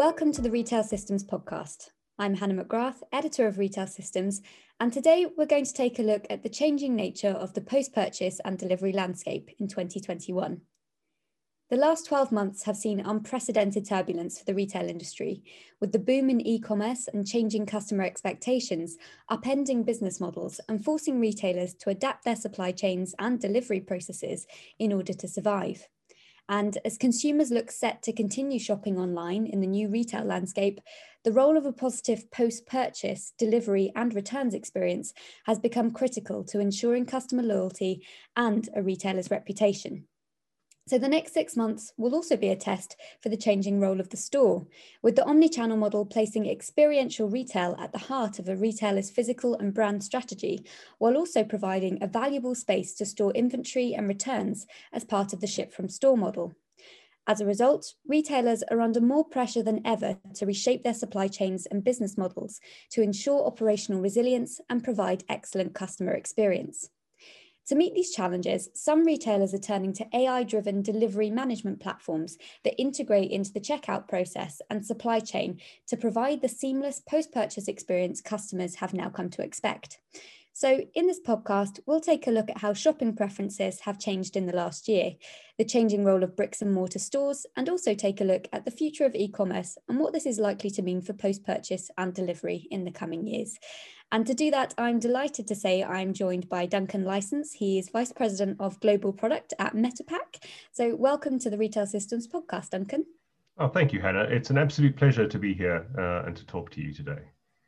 Welcome to the Retail Systems Podcast. I'm Hannah McGrath, editor of Retail Systems, and today we're going to take a look at the changing nature of the post purchase and delivery landscape in 2021. The last 12 months have seen unprecedented turbulence for the retail industry, with the boom in e commerce and changing customer expectations upending business models and forcing retailers to adapt their supply chains and delivery processes in order to survive. And as consumers look set to continue shopping online in the new retail landscape, the role of a positive post purchase, delivery, and returns experience has become critical to ensuring customer loyalty and a retailer's reputation. So, the next six months will also be a test for the changing role of the store, with the omni-channel model placing experiential retail at the heart of a retailer's physical and brand strategy, while also providing a valuable space to store inventory and returns as part of the ship from store model. As a result, retailers are under more pressure than ever to reshape their supply chains and business models to ensure operational resilience and provide excellent customer experience. To meet these challenges, some retailers are turning to AI driven delivery management platforms that integrate into the checkout process and supply chain to provide the seamless post purchase experience customers have now come to expect. So, in this podcast, we'll take a look at how shopping preferences have changed in the last year, the changing role of bricks and mortar stores, and also take a look at the future of e commerce and what this is likely to mean for post purchase and delivery in the coming years. And to do that, I'm delighted to say I'm joined by Duncan Licence. He is Vice President of Global Product at Metapack. So, welcome to the Retail Systems podcast, Duncan. Oh, thank you, Hannah. It's an absolute pleasure to be here uh, and to talk to you today.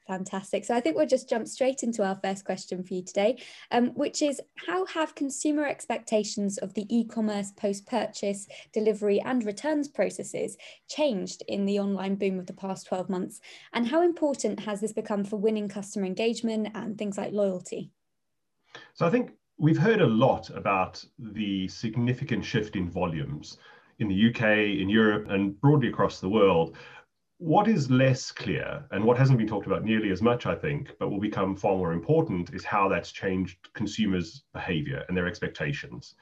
Fantastic. So I think we'll just jump straight into our first question for you today, um, which is how have consumer expectations of the e commerce post purchase, delivery, and returns processes changed in the online boom of the past 12 months? And how important has this become for winning customer engagement and things like loyalty? So I think we've heard a lot about the significant shift in volumes in the UK, in Europe, and broadly across the world what is less clear and what hasn't been talked about nearly as much, I think, but will become far more important is how that's changed consumers' behavior and their expectations.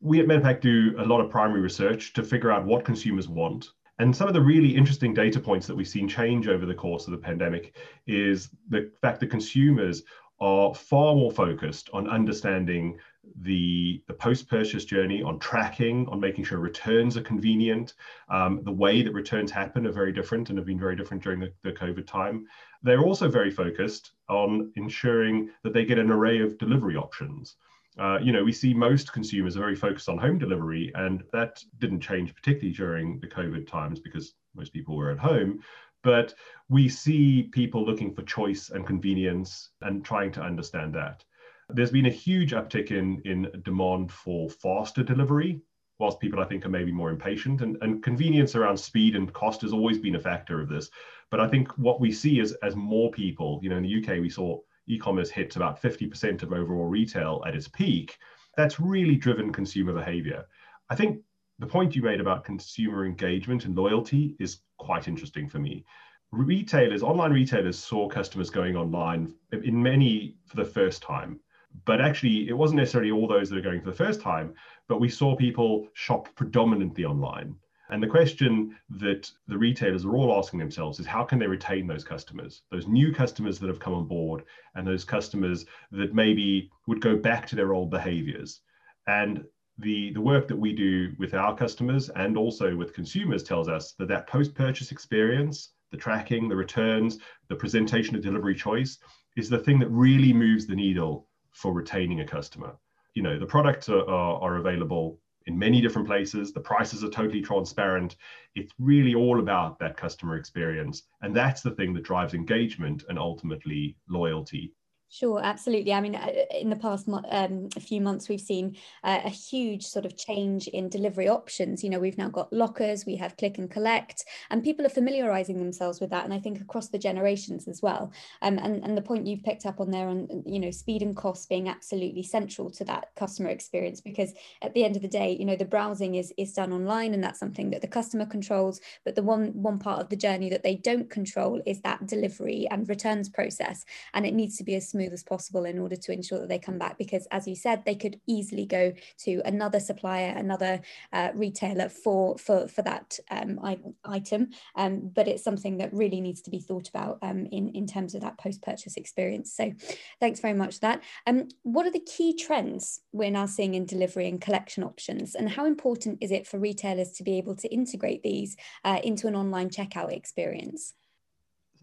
We at Metapack do a lot of primary research to figure out what consumers want. And some of the really interesting data points that we've seen change over the course of the pandemic is the fact that consumers are far more focused on understanding the, the post-purchase journey, on tracking, on making sure returns are convenient. Um, the way that returns happen are very different and have been very different during the, the COVID time. They're also very focused on ensuring that they get an array of delivery options. Uh, you know, we see most consumers are very focused on home delivery, and that didn't change particularly during the COVID times because most people were at home but we see people looking for choice and convenience and trying to understand that. There's been a huge uptick in, in demand for faster delivery, whilst people I think are maybe more impatient. And, and convenience around speed and cost has always been a factor of this. But I think what we see is as more people, you know, in the UK, we saw e-commerce hit about 50% of overall retail at its peak. That's really driven consumer behavior. I think the point you made about consumer engagement and loyalty is quite interesting for me. Retailers, online retailers saw customers going online in many for the first time. But actually, it wasn't necessarily all those that are going for the first time, but we saw people shop predominantly online. And the question that the retailers are all asking themselves is how can they retain those customers, those new customers that have come on board, and those customers that maybe would go back to their old behaviors. And the, the work that we do with our customers and also with consumers tells us that that post-purchase experience, the tracking, the returns, the presentation of delivery choice is the thing that really moves the needle for retaining a customer. You know, the products are, are, are available in many different places. The prices are totally transparent. It's really all about that customer experience. And that's the thing that drives engagement and ultimately loyalty. Sure, absolutely. I mean, uh, in the past um, a few months, we've seen uh, a huge sort of change in delivery options. You know, we've now got lockers, we have click and collect, and people are familiarizing themselves with that. And I think across the generations as well. Um, and, and the point you've picked up on there on, you know, speed and cost being absolutely central to that customer experience, because at the end of the day, you know, the browsing is, is done online and that's something that the customer controls. But the one, one part of the journey that they don't control is that delivery and returns process. And it needs to be as smooth as possible in order to ensure that they come back because as you said they could easily go to another supplier another uh, retailer for for for that um, item. Um, but it's something that really needs to be thought about um, in in terms of that post-purchase experience. So thanks very much for that. Um, what are the key trends we're now seeing in delivery and collection options? And how important is it for retailers to be able to integrate these uh, into an online checkout experience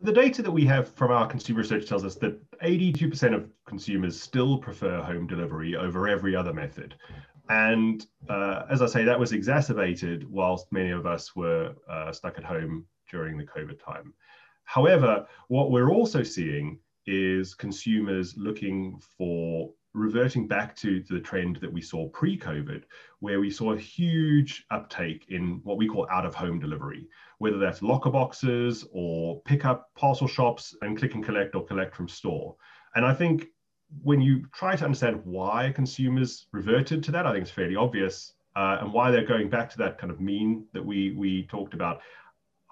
the data that we have from our consumer research tells us that 82% of consumers still prefer home delivery over every other method. And uh, as I say, that was exacerbated whilst many of us were uh, stuck at home during the COVID time. However, what we're also seeing is consumers looking for reverting back to, the trend that we saw pre-COVID, where we saw a huge uptake in what we call out-of-home delivery, whether that's locker boxes or pick up parcel shops and click and collect or collect from store. And I think when you try to understand why consumers reverted to that, I think it's fairly obvious, uh, and why they're going back to that kind of mean that we we talked about.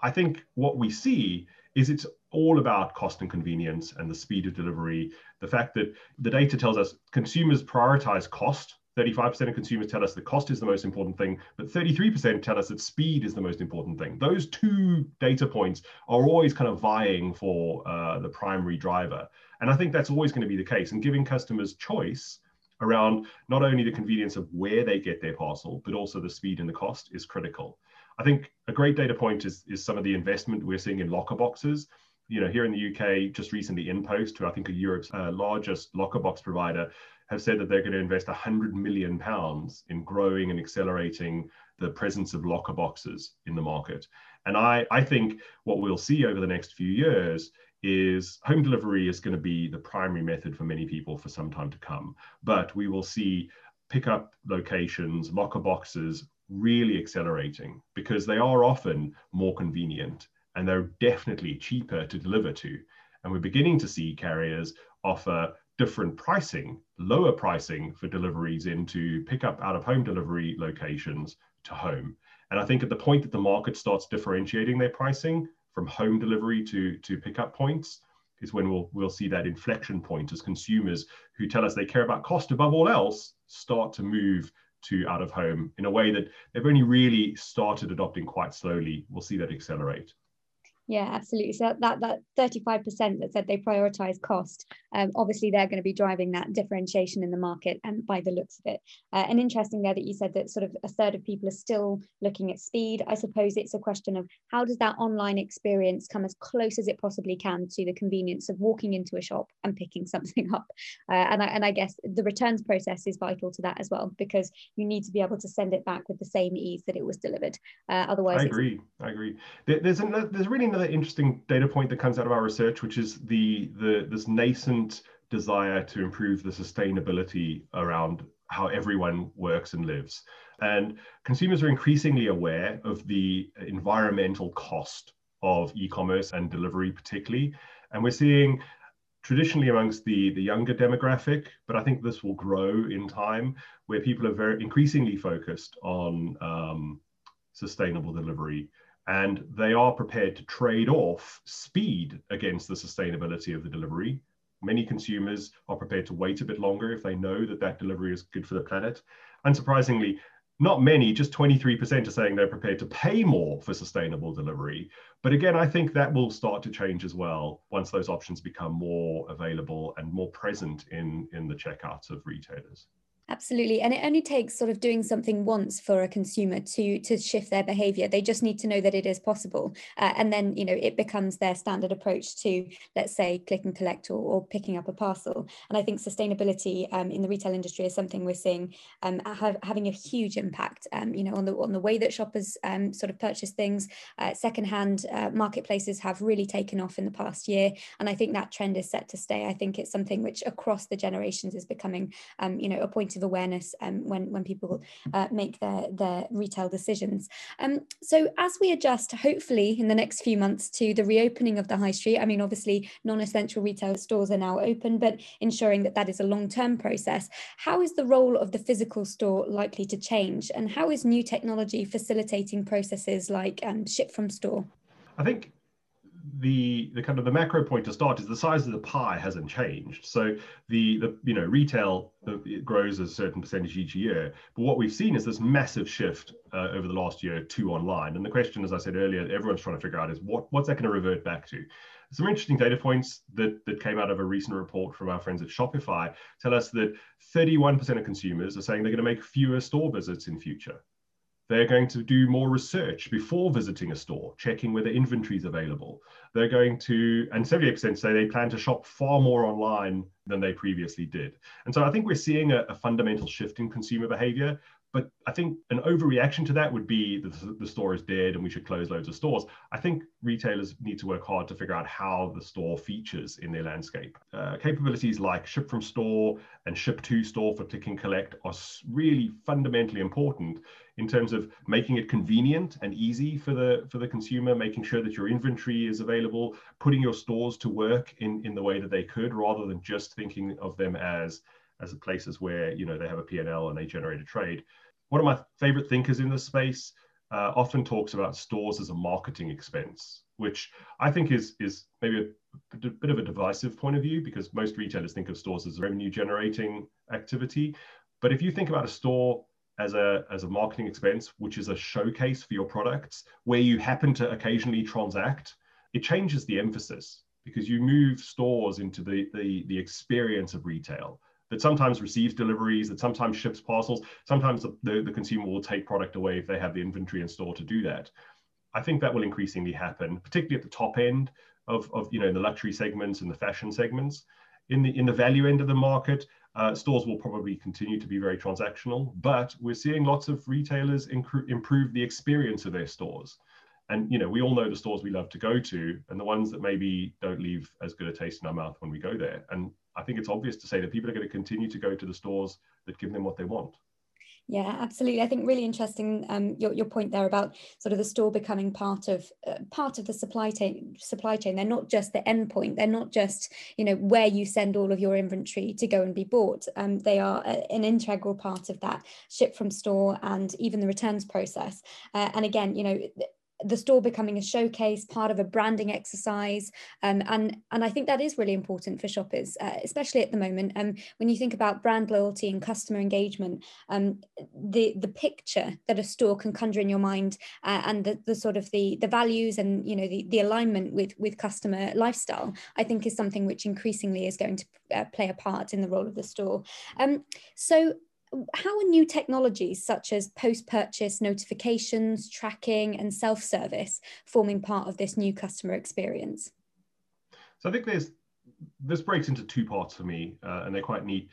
I think what we see is it's all about cost and convenience and the speed of delivery. The fact that the data tells us consumers prioritize cost. 35% of consumers tell us the cost is the most important thing, but 33% tell us that speed is the most important thing. Those two data points are always kind of vying for uh, the primary driver. And I think that's always going to be the case. And giving customers choice around not only the convenience of where they get their parcel, but also the speed and the cost is critical. I think a great data point is, is some of the investment we're seeing in locker boxes. You know, here in the UK, just recently, InPost, who I think are Europe's uh, largest locker box provider, have said that they're going to invest 100 million pounds in growing and accelerating the presence of locker boxes in the market. And I, I think what we'll see over the next few years is home delivery is going to be the primary method for many people for some time to come. But we will see pickup locations, locker boxes really accelerating because they are often more convenient and they're definitely cheaper to deliver to. And we're beginning to see carriers offer different pricing, lower pricing for deliveries into pickup out of home delivery locations to home. And I think at the point that the market starts differentiating their pricing from home delivery to, to pickup points is when we'll, we'll see that inflection point as consumers who tell us they care about cost above all else start to move to out of home in a way that they've only really started adopting quite slowly. We'll see that accelerate. Yeah, absolutely. So that that 35% that said they prioritize cost, um, obviously they're going to be driving that differentiation in the market and by the looks of it. Uh, and interesting there that you said that sort of a third of people are still looking at speed. I suppose it's a question of how does that online experience come as close as it possibly can to the convenience of walking into a shop and picking something up. Uh, and, I, and I guess the returns process is vital to that as well, because you need to be able to send it back with the same ease that it was delivered. Uh, otherwise, I agree. I agree. There's, another, there's really another another interesting data point that comes out of our research, which is the, the this nascent desire to improve the sustainability around how everyone works and lives. And consumers are increasingly aware of the environmental cost of e-commerce and delivery particularly. And we're seeing traditionally amongst the, the younger demographic, but I think this will grow in time, where people are very increasingly focused on um, sustainable delivery and they are prepared to trade off speed against the sustainability of the delivery. Many consumers are prepared to wait a bit longer if they know that that delivery is good for the planet. Unsurprisingly, not many, just 23% are saying they're prepared to pay more for sustainable delivery. But again, I think that will start to change as well once those options become more available and more present in, in the checkouts of retailers. Absolutely. And it only takes sort of doing something once for a consumer to to shift their behavior. They just need to know that it is possible. Uh, and then, you know, it becomes their standard approach to, let's say, click and collect or, or picking up a parcel. And I think sustainability um, in the retail industry is something we're seeing um, have, having a huge impact, um, you know, on the on the way that shoppers um, sort of purchase things. Uh, secondhand uh, marketplaces have really taken off in the past year. And I think that trend is set to stay. I think it's something which across the generations is becoming, um, you know, a point of of awareness um, when, when people uh, make their, their retail decisions. Um, so as we adjust, hopefully in the next few months to the reopening of the high street, I mean, obviously non-essential retail stores are now open, but ensuring that that is a long-term process. How is the role of the physical store likely to change? And how is new technology facilitating processes like um, ship from store? I think the the kind of the macro point to start is the size of the pie hasn't changed. So the the you know retail it grows a certain percentage each year, but what we've seen is this massive shift uh, over the last year to online. And the question, as I said earlier, everyone's trying to figure out is what what's that going to revert back to? Some interesting data points that, that came out of a recent report from our friends at Shopify tell us that 31% of consumers are saying they're going to make fewer store visits in future. They're going to do more research before visiting a store, checking whether inventory is available. They're going to, and 78% say they plan to shop far more online than they previously did. And so I think we're seeing a, a fundamental shift in consumer behavior but I think an overreaction to that would be that the store is dead and we should close loads of stores. I think retailers need to work hard to figure out how the store features in their landscape. Uh, capabilities like ship from store and ship to store for click and collect are really fundamentally important in terms of making it convenient and easy for the for the consumer, making sure that your inventory is available, putting your stores to work in, in the way that they could, rather than just thinking of them as as places where you know they have a P&L and they generate a trade. One of my favorite thinkers in this space uh, often talks about stores as a marketing expense, which I think is is maybe a, a bit of a divisive point of view because most retailers think of stores as revenue generating activity. But if you think about a store as a as a marketing expense, which is a showcase for your products, where you happen to occasionally transact, it changes the emphasis because you move stores into the the, the experience of retail that sometimes receives deliveries, that sometimes ships parcels. Sometimes the, the, the, consumer will take product away if they have the inventory in store to do that. I think that will increasingly happen, particularly at the top end of, of you know the luxury segments and the fashion segments. In the in the value end of the market, uh, stores will probably continue to be very transactional, but we're seeing lots of retailers improve the experience of their stores. And you know, we all know the stores we love to go to, and the ones that maybe don't leave as good a taste in our mouth when we go there. And I think it's obvious to say that people are going to continue to go to the stores that give them what they want. Yeah, absolutely. I think really interesting um, your, your point there about sort of the store becoming part of uh, part of the supply chain. Supply chain. They're not just the endpoint. They're not just you know where you send all of your inventory to go and be bought. Um, they are a, an integral part of that ship from store and even the returns process. Uh, and again, you know the store becoming a showcase, part of a branding exercise, um, and and I think that is really important for shoppers, uh, especially at the moment. Um, when you think about brand loyalty and customer engagement, um, the the picture that a store can conjure in your mind, uh, and the, the sort of the the values and you know the, the alignment with with customer lifestyle, I think is something which increasingly is going to uh, play a part in the role of the store. Um, so how are new technologies such as post-purchase notifications, tracking, and self-service forming part of this new customer experience? So I think there's this breaks into two parts for me, uh, and they're quite neat.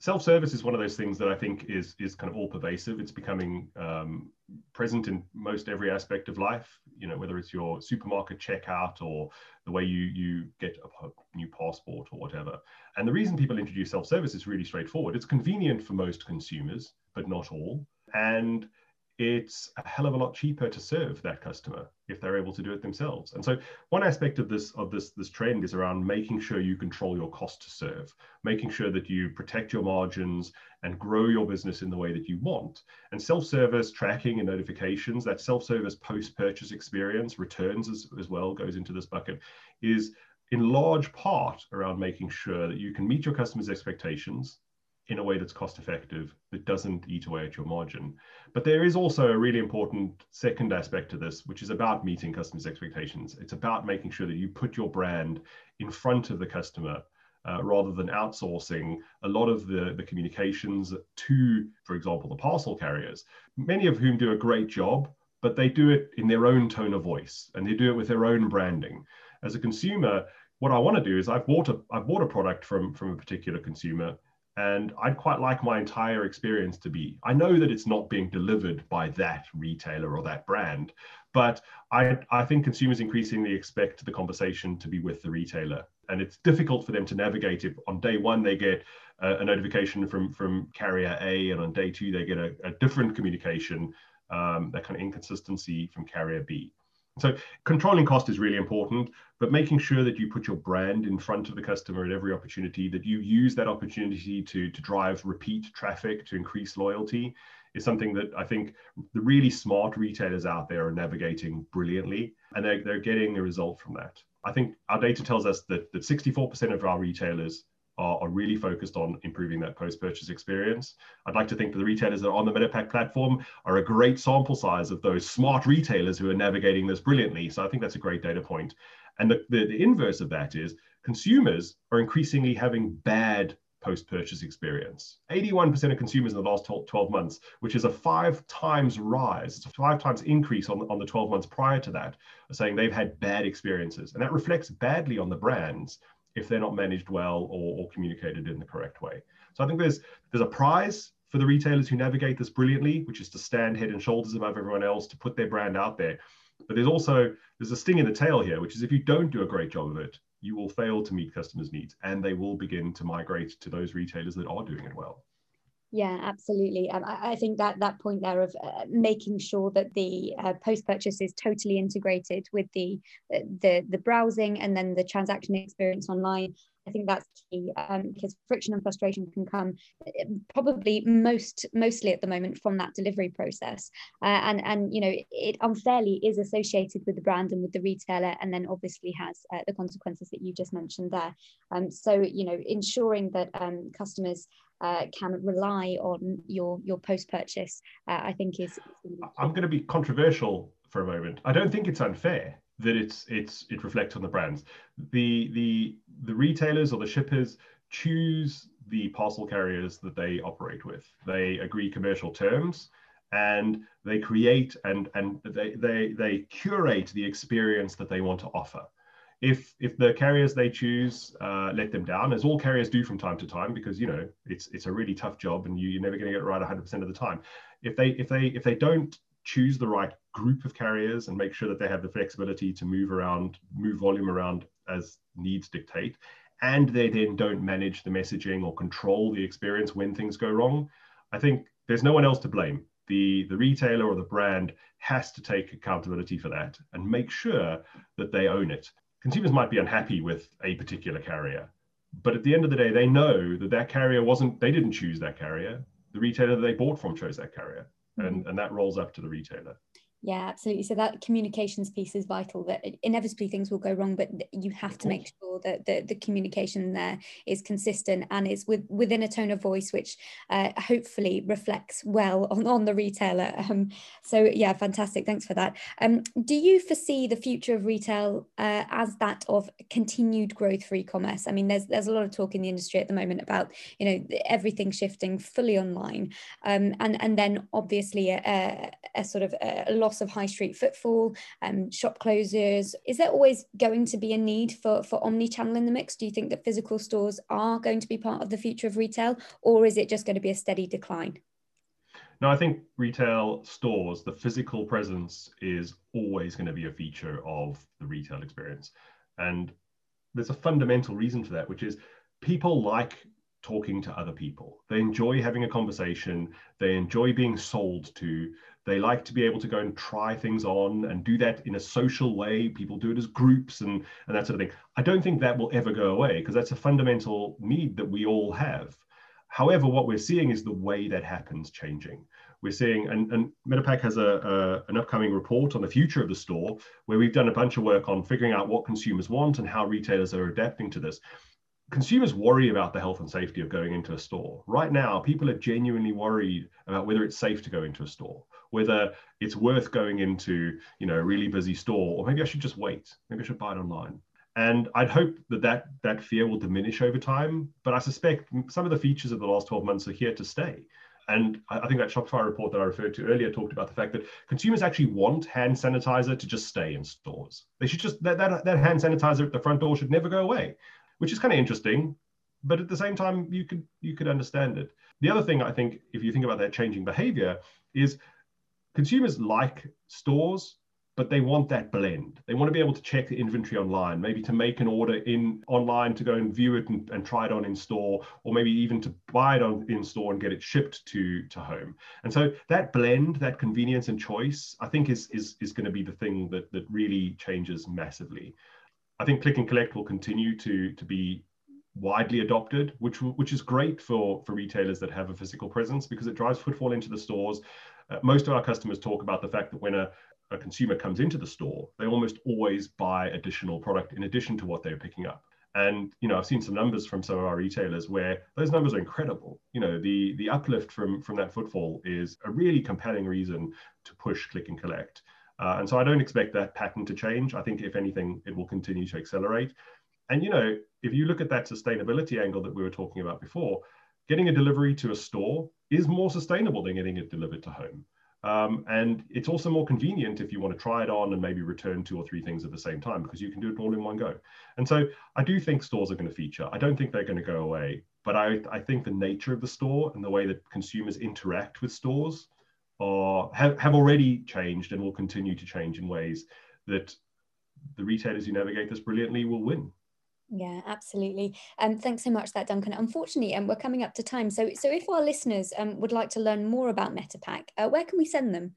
Self-service is one of those things that I think is is kind of all pervasive. It's becoming um, present in most every aspect of life. You know, whether it's your supermarket checkout or the way you you get a new passport or whatever. And the reason people introduce self-service is really straightforward. It's convenient for most consumers, but not all. And it's a hell of a lot cheaper to serve that customer if they're able to do it themselves. And so one aspect of this of this this trend is around making sure you control your cost to serve, making sure that you protect your margins and grow your business in the way that you want. And self-service tracking and notifications, that self-service post-purchase experience, returns as, as well goes into this bucket, is in large part around making sure that you can meet your customers' expectations in a way that's cost effective, that doesn't eat away at your margin. But there is also a really important second aspect to this, which is about meeting customers' expectations. It's about making sure that you put your brand in front of the customer uh, rather than outsourcing a lot of the, the communications to, for example, the parcel carriers, many of whom do a great job, but they do it in their own tone of voice and they do it with their own branding. As a consumer, what I want to do is I've bought a I've bought a product from from a particular consumer and I'd quite like my entire experience to be. I know that it's not being delivered by that retailer or that brand, but I, I think consumers increasingly expect the conversation to be with the retailer. And it's difficult for them to navigate if on day one they get a, a notification from, from carrier A, and on day two they get a, a different communication, um, that kind of inconsistency from carrier B. So controlling cost is really important, but making sure that you put your brand in front of the customer at every opportunity, that you use that opportunity to, to drive repeat traffic, to increase loyalty, is something that I think the really smart retailers out there are navigating brilliantly. and they're, they're getting a result from that. I think our data tells us that, that 64% of our retailers are, are really focused on improving that post-purchase experience. I'd like to think that the retailers that are on the Metapack platform are a great sample size of those smart retailers who are navigating this brilliantly. So I think that's a great data point. And the, the, the inverse of that is consumers are increasingly having bad post-purchase experience. 81% of consumers in the last 12 months, which is a five times rise, it's a five times increase on, on the 12 months prior to that, are saying they've had bad experiences. And that reflects badly on the brands if they're not managed well or, or communicated in the correct way. So I think there's there's a prize for the retailers who navigate this brilliantly, which is to stand head and shoulders above everyone else, to put their brand out there. But there's also there's a sting in the tail here, which is if you don't do a great job of it, you will fail to meet customers' needs and they will begin to migrate to those retailers that are doing it well. Yeah, absolutely. Um, I, I, think that that point there of uh, making sure that the uh, post purchase is totally integrated with the, uh, the the browsing and then the transaction experience online I think that's key um, because friction and frustration can come eh, probably most mostly at the moment from that delivery process, uh, and and you know it unfairly is associated with the brand and with the retailer, and then obviously has uh, the consequences that you just mentioned there. Um, so you know ensuring that um, customers uh, can rely on your your post purchase, uh, I think is. I'm going to be controversial for a moment. I don't think it's unfair that it's it's it reflects on the brands. The the the retailers or the shippers choose the parcel carriers that they operate with. They agree commercial terms and they create and and they they they curate the experience that they want to offer. If if the carriers they choose uh, let them down, as all carriers do from time to time, because you know it's it's a really tough job and you, you're never going to get it right 100% of the time. If they if they if they don't choose the right group of carriers and make sure that they have the flexibility to move around, move volume around as needs dictate, and they then don't manage the messaging or control the experience when things go wrong, I think there's no one else to blame. The, the retailer or the brand has to take accountability for that and make sure that they own it. Consumers might be unhappy with a particular carrier, but at the end of the day, they know that that carrier wasn't, they didn't choose that carrier. The retailer that they bought from chose that carrier. And, mm-hmm. and that rolls up to the retailer. Yeah, absolutely. So that communications piece is vital. That inevitably things will go wrong, but you have to make sure that the, the communication there is consistent and is with within a tone of voice which uh, hopefully reflects well on, on the retailer. Um, so yeah, fantastic. Thanks for that. Um, do you foresee the future of retail uh, as that of continued growth for e-commerce? I mean, there's there's a lot of talk in the industry at the moment about you know everything shifting fully online, um, and and then obviously a, a, a sort of a lot loss of high street footfall, um, shop closures. Is there always going to be a need for, for omni-channel in the mix? Do you think that physical stores are going to be part of the future of retail, or is it just going to be a steady decline? No, I think retail stores, the physical presence is always going to be a feature of the retail experience. And there's a fundamental reason for that, which is people like talking to other people. They enjoy having a conversation. They enjoy being sold to. They like to be able to go and try things on and do that in a social way. People do it as groups and, and that sort of thing. I don't think that will ever go away because that's a fundamental need that we all have. However, what we're seeing is the way that happens changing. We're seeing, and, and Metapack has a, a, an upcoming report on the future of the store where we've done a bunch of work on figuring out what consumers want and how retailers are adapting to this consumers worry about the health and safety of going into a store. Right now, people are genuinely worried about whether it's safe to go into a store whether it's worth going into you know a really busy store or maybe i should just wait maybe i should buy it online and i'd hope that that, that fear will diminish over time but i suspect some of the features of the last 12 months are here to stay and I think that Shopify report that I referred to earlier talked about the fact that consumers actually want hand sanitizer to just stay in stores. They should just, that, that, that hand sanitizer at the front door should never go away, which is kind of interesting. But at the same time, you could you could understand it. The other thing I think, if you think about that changing behavior, is consumers like stores but they want that blend. They want to be able to check the inventory online, maybe to make an order in online to go and view it and, and try it on in store, or maybe even to buy it on in store and get it shipped to, to home. And so that blend, that convenience and choice, I think is, is, is going to be the thing that, that really changes massively. I think click and collect will continue to, to be widely adopted, which, which is great for, for retailers that have a physical presence because it drives footfall into the stores uh, most of our customers talk about the fact that when a, a consumer comes into the store, they almost always buy additional product in addition to what they're picking up. And you know, I've seen some numbers from some of our retailers where those numbers are incredible. You know, the the uplift from from that footfall is a really compelling reason to push click and collect. Uh, and so I don't expect that pattern to change. I think if anything, it will continue to accelerate. And you know, if you look at that sustainability angle that we were talking about before, getting a delivery to a store is more sustainable than getting it delivered to home. Um, and it's also more convenient if you want to try it on and maybe return two or three things at the same time because you can do it all in one go. And so I do think stores are going to feature. I don't think they're going to go away, but I, I think the nature of the store and the way that consumers interact with stores are, have, have already changed and will continue to change in ways that the retailers who navigate this brilliantly will win. Yeah, absolutely. Um, thanks so much, for that Duncan. Unfortunately, um, we're coming up to time. So, so if our listeners um, would like to learn more about Metapack, uh, where can we send them?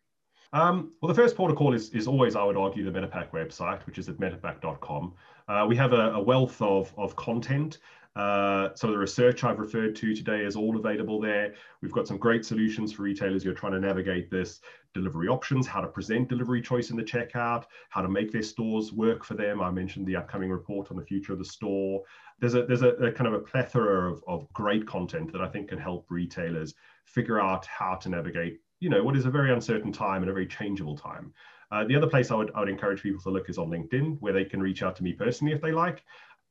Um, well, the first protocol is, is always, I would argue, the Metapack website, which is at metapack.com. Uh, we have a, a, wealth of, of content uh, some of the research I've referred to today is all available there. We've got some great solutions for retailers who are trying to navigate this delivery options, how to present delivery choice in the checkout, how to make their stores work for them. I mentioned the upcoming report on the future of the store. There's a there's a, a kind of a plethora of, of great content that I think can help retailers figure out how to navigate, you know, what is a very uncertain time and a very changeable time. Uh, the other place I would, I would encourage people to look is on LinkedIn, where they can reach out to me personally if they like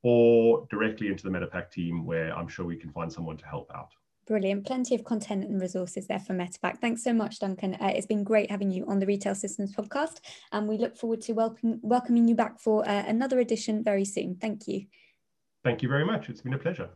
or directly into the Metapack team where I'm sure we can find someone to help out. Brilliant. Plenty of content and resources there for Metapack. Thanks so much, Duncan. Uh, it's been great having you on the Retail Systems podcast, and we look forward to welcome, welcoming you back for uh, another edition very soon. Thank you. Thank you very much. It's been a pleasure.